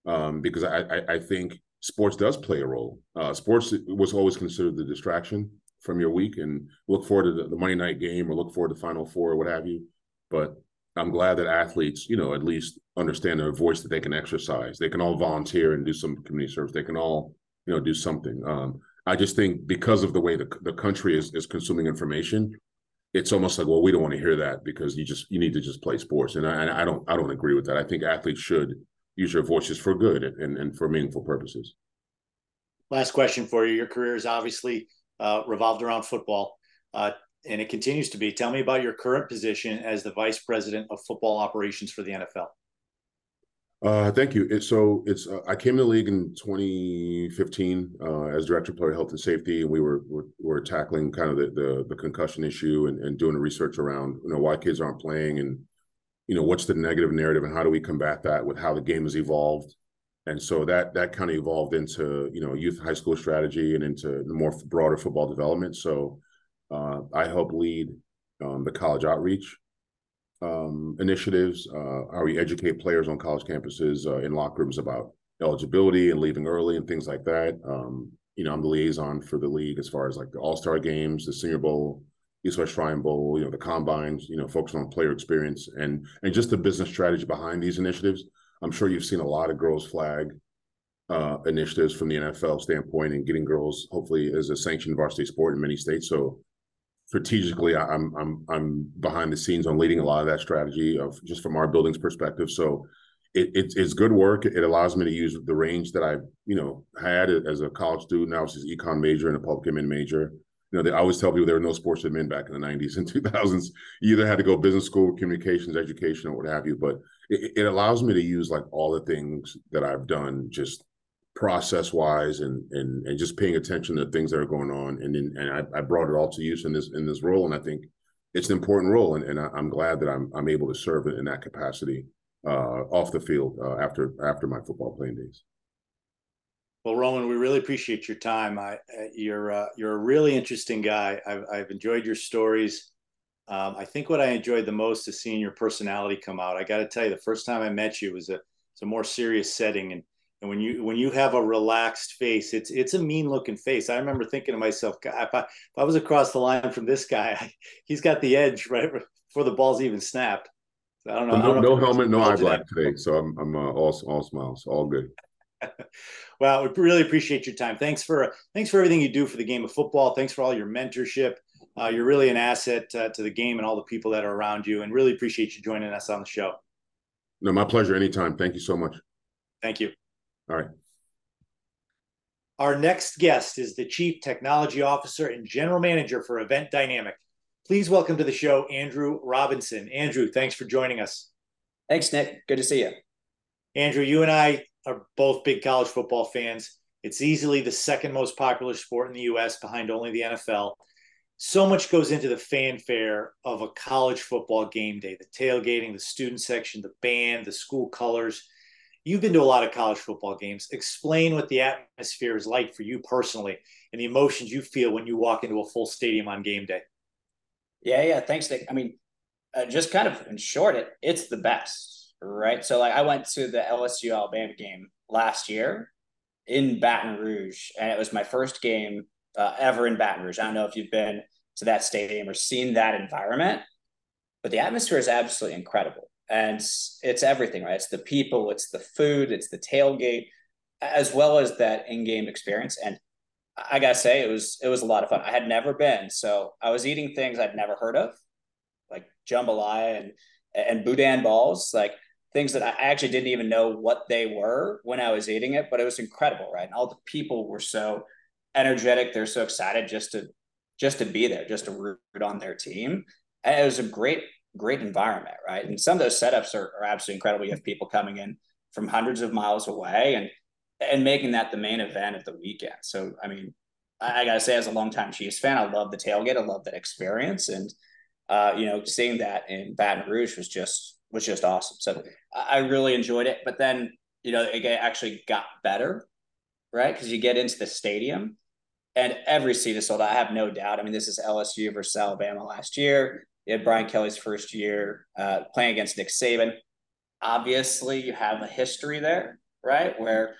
um, because I, I, I think sports does play a role. Uh, sports was always considered the distraction from your week and look forward to the, the Monday night game or look forward to Final Four or what have you. But I'm glad that athletes, you know, at least understand their voice that they can exercise. They can all volunteer and do some community service. They can all, you know, do something. Um, I just think because of the way the, the country is, is consuming information, it's almost like, well, we don't want to hear that because you just you need to just play sports. And I, I don't I don't agree with that. I think athletes should use their voices for good and, and for meaningful purposes. Last question for you. Your career is obviously uh, revolved around football, uh, and it continues to be. Tell me about your current position as the vice president of football operations for the NFL. Uh, thank you. It, so it's uh, I came to the league in 2015 uh, as director of player health and safety, and we were were, were tackling kind of the, the, the concussion issue and, and doing research around you know why kids aren't playing and you know what's the negative narrative and how do we combat that with how the game has evolved and so that that kind of evolved into you know youth high school strategy and into the more broader football development so uh, i help lead um, the college outreach um, initiatives uh, how we educate players on college campuses uh, in locker rooms about eligibility and leaving early and things like that um, you know i'm the liaison for the league as far as like the all-star games the senior bowl East West Shrine Bowl, you know, the combines, you know, focusing on player experience and and just the business strategy behind these initiatives. I'm sure you've seen a lot of girls flag uh, initiatives from the NFL standpoint and getting girls hopefully as a sanctioned varsity sport in many states. So strategically, I'm I'm I'm behind the scenes on leading a lot of that strategy of just from our building's perspective. So it, it, it's good work. It allows me to use the range that I you know had as a college student. Now it's econ major and a public admin major. You know, they always tell people there were no sports admin back in the 90s and 2000s. You either had to go business school, communications, education, or what have you. But it, it allows me to use like all the things that I've done just process wise and and and just paying attention to things that are going on and then and I, I brought it all to use in this in this role and I think it's an important role and, and I, am glad that I'm I'm able to serve in that capacity uh, off the field uh, after after my football playing days. Well, Roman, we really appreciate your time. I, uh, you're uh, you're a really interesting guy. I've, I've enjoyed your stories. Um, I think what I enjoyed the most is seeing your personality come out. I got to tell you, the first time I met you was a it's a more serious setting, and and when you when you have a relaxed face, it's it's a mean looking face. I remember thinking to myself, God, if I if I was across the line from this guy, [LAUGHS] he's got the edge right before the ball's even snapped. So I don't know. No, don't know no helmet, no eye black today, so I'm I'm uh, all all smiles, all good. [LAUGHS] well, we really appreciate your time. Thanks for thanks for everything you do for the game of football. Thanks for all your mentorship. Uh, you're really an asset uh, to the game and all the people that are around you, and really appreciate you joining us on the show. No, my pleasure. Anytime. Thank you so much. Thank you. All right. Our next guest is the Chief Technology Officer and General Manager for Event Dynamic. Please welcome to the show Andrew Robinson. Andrew, thanks for joining us. Thanks, Nick. Good to see you. Andrew, you and I are both big college football fans. It's easily the second most popular sport in the US behind only the NFL so much goes into the fanfare of a college football game day the tailgating the student section the band the school colors you've been to a lot of college football games explain what the atmosphere is like for you personally and the emotions you feel when you walk into a full stadium on game day yeah yeah thanks nick i mean uh, just kind of in short it it's the best right? So like I went to the LSU Alabama game last year in Baton Rouge, and it was my first game uh, ever in Baton Rouge. I don't know if you've been to that stadium or seen that environment, but the atmosphere is absolutely incredible. And it's everything, right? It's the people, it's the food, it's the tailgate, as well as that in-game experience. And I gotta say, it was it was a lot of fun. I had never been, so I was eating things I'd never heard of, like jambalaya and and boudin balls, like things that I actually didn't even know what they were when I was eating it. But it was incredible, right? And all the people were so energetic. They're so excited just to just to be there, just to root on their team. And it was a great great environment, right? And some of those setups are, are absolutely incredible. You have people coming in from hundreds of miles away and and making that the main event of the weekend. So I mean, I, I gotta say, as a longtime Chiefs fan, I love the tailgate. I love that experience, and uh, you know, seeing that in Baton Rouge was just was just awesome. So I really enjoyed it. But then you know, it actually got better, right? Because you get into the stadium and every seat is sold. I have no doubt. I mean, this is LSU versus Alabama last year. You had Brian Kelly's first year uh, playing against Nick Saban. Obviously, you have a history there, right? Where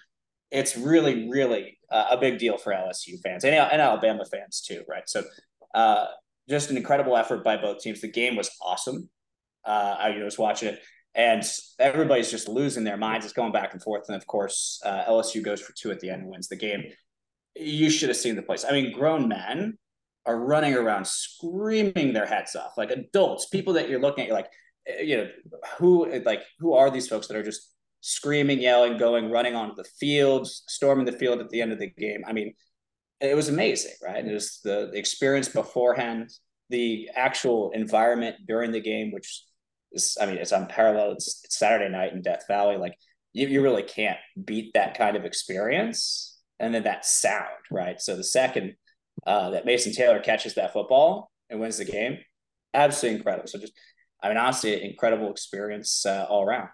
it's really, really uh, a big deal for LSU fans and, and Alabama fans too, right? So, uh, just an incredible effort by both teams. The game was awesome. Uh, I was watching it, and everybody's just losing their minds. It's going back and forth, and of course, uh, LSU goes for two at the end and wins the game. You should have seen the place. I mean, grown men are running around screaming their heads off like adults people that you're looking at you're like eh, you know who like who are these folks that are just screaming yelling going running onto the field storming the field at the end of the game? I mean it was amazing right? And it was the, the experience beforehand the actual environment during the game which is i mean it's unparalleled. It's, it's saturday night in death valley. Like you, you really can't beat that kind of experience. And then that sound right? So the second uh, that Mason Taylor catches that football and wins the game. Absolutely incredible. So just, I mean, honestly, incredible experience uh, all around.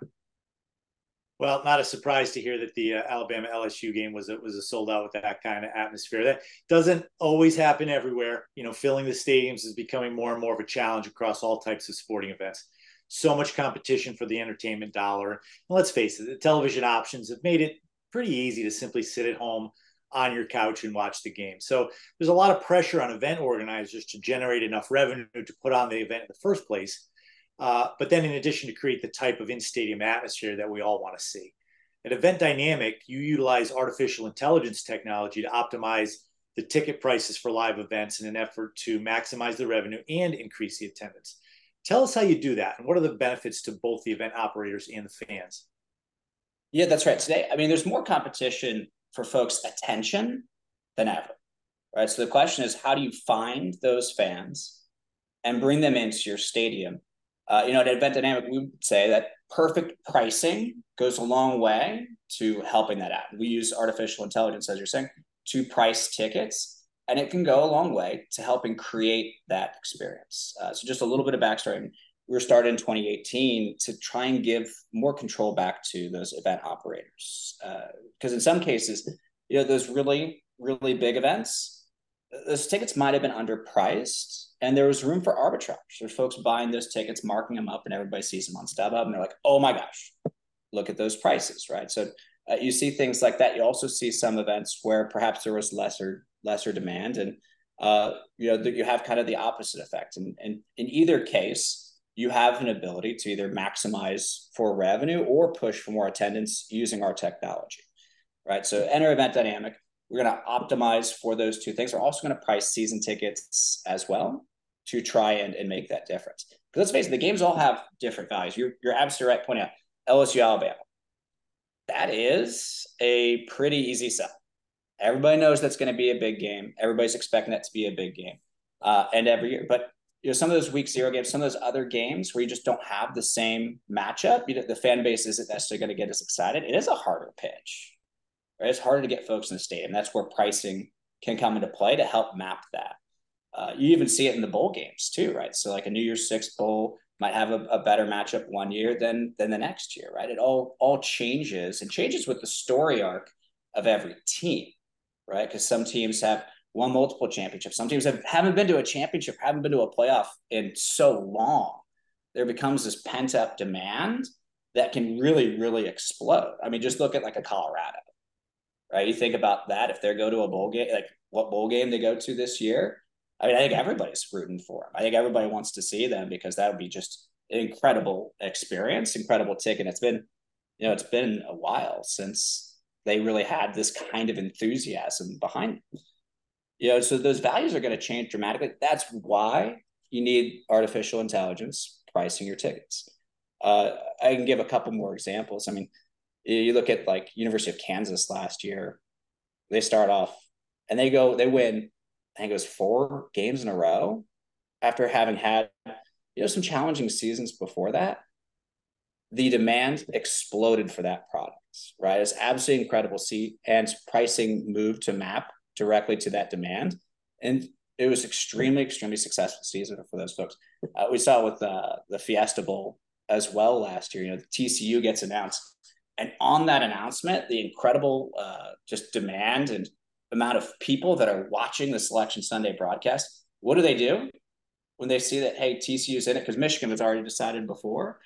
Well, not a surprise to hear that the uh, Alabama LSU game was a, was a sold out with that kind of atmosphere. That doesn't always happen everywhere. You know, filling the stadiums is becoming more and more of a challenge across all types of sporting events. So much competition for the entertainment dollar. And let's face it, the television options have made it pretty easy to simply sit at home on your couch and watch the game. So there's a lot of pressure on event organizers to generate enough revenue to put on the event in the first place. Uh, but then, in addition, to create the type of in stadium atmosphere that we all want to see. At Event Dynamic, you utilize artificial intelligence technology to optimize the ticket prices for live events in an effort to maximize the revenue and increase the attendance. Tell us how you do that and what are the benefits to both the event operators and the fans? Yeah, that's right. Today, I mean, there's more competition for folks' attention than ever. Right. So the question is, how do you find those fans and bring them into your stadium? Uh, you know, at Event Dynamic, we would say that perfect pricing goes a long way to helping that out. We use artificial intelligence, as you're saying, to price tickets, and it can go a long way to helping create that experience. Uh, so, just a little bit of backstory. We were started in 2018 to try and give more control back to those event operators. Because uh, in some cases, you know, those really, really big events, those tickets might have been underpriced and there was room for arbitrage. There's folks buying those tickets, marking them up, and everybody sees them on StubHub and they're like, oh my gosh, look at those prices, right? So uh, you see things like that. You also see some events where perhaps there was lesser lesser demand, and uh, you know you have kind of the opposite effect. And, and in either case, you have an ability to either maximize for revenue or push for more attendance using our technology, right? So enter event dynamic. We're going to optimize for those two things. We're also going to price season tickets as well to try and, and make that difference. Because let's face it, the games all have different values. You're, you're absolutely right pointing out LSU, Alabama. That is a pretty easy sell. Everybody knows that's going to be a big game. Everybody's expecting that to be a big game. Uh, and every year, but you know some of those week zero games, some of those other games where you just don't have the same matchup, you know, the fan base isn't necessarily going to get as excited. It is a harder pitch. Right? It's harder to get folks in the stadium. That's where pricing can come into play to help map that. Uh, you even see it in the bowl games too, right? So like a New Year's Six bowl might have a, a better matchup one year than than the next year, right? It all all changes and changes with the story arc of every team, right? Because some teams have won multiple championships. Some teams have, haven't been to a championship, haven't been to a playoff in so long. There becomes this pent up demand that can really, really explode. I mean, just look at like a Colorado, right? You think about that. If they go to a bowl game, like what bowl game they go to this year, I mean, I think everybody's rooting for them. I think everybody wants to see them because that would be just an incredible experience, incredible ticket. It's been, you know, it's been a while since they really had this kind of enthusiasm behind them. You know, so those values are going to change dramatically. That's why you need artificial intelligence pricing your tickets. Uh, I can give a couple more examples. I mean, you look at like University of Kansas last year, they start off and they go, they win, I think it was four games in a row after having had, you know, some challenging seasons before that. The demand exploded for that product, right? It's absolutely incredible. See, and pricing moved to map directly to that demand. And it was extremely, extremely successful season for those folks. Uh, we saw with uh, the Fiesta Bowl as well last year. You know, the TCU gets announced, and on that announcement, the incredible uh, just demand and amount of people that are watching the Selection Sunday broadcast. What do they do when they see that hey TCU's in it because Michigan has already decided before?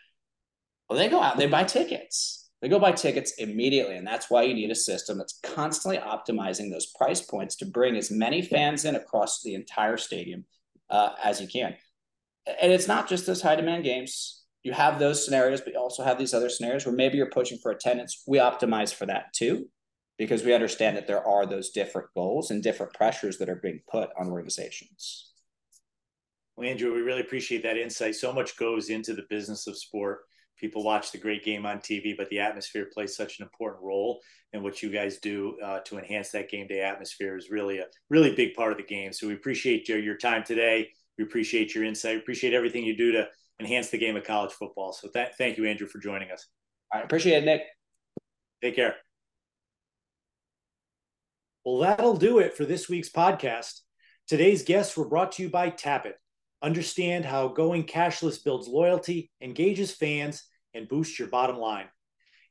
Well, they go out they buy tickets. They go buy tickets immediately, and that's why you need a system that's constantly optimizing those price points to bring as many fans in across the entire stadium uh, as you can. And it's not just those high demand games you have those scenarios, but you also have these other scenarios where maybe you're pushing for attendance. We optimize for that too, because we understand that there are those different goals and different pressures that are being put on organizations. Well, Andrew, we really appreciate that insight. So much goes into the business of sport. People watch the great game on TV, but the atmosphere plays such an important role. And what you guys do uh, to enhance that game day atmosphere is really a really big part of the game. So we appreciate your, your time today. We appreciate your insight. Appreciate everything you do to enhance the game of college football. So th- thank you, Andrew, for joining us. I appreciate it, Nick. Take care. Well, that'll do it for this week's podcast. Today's guests were brought to you by Tappit. Understand how going cashless builds loyalty, engages fans, and boosts your bottom line.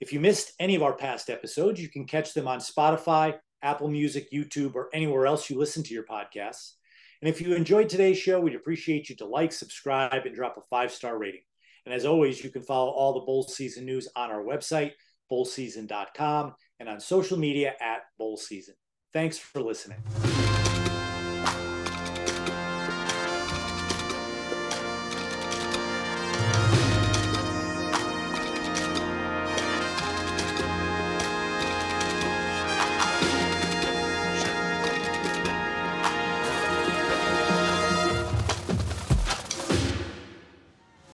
If you missed any of our past episodes, you can catch them on Spotify, Apple Music, YouTube, or anywhere else you listen to your podcasts. And if you enjoyed today's show, we'd appreciate you to like, subscribe, and drop a five star rating. And as always, you can follow all the bowl season news on our website, bowlseason.com, and on social media at bowl season. Thanks for listening.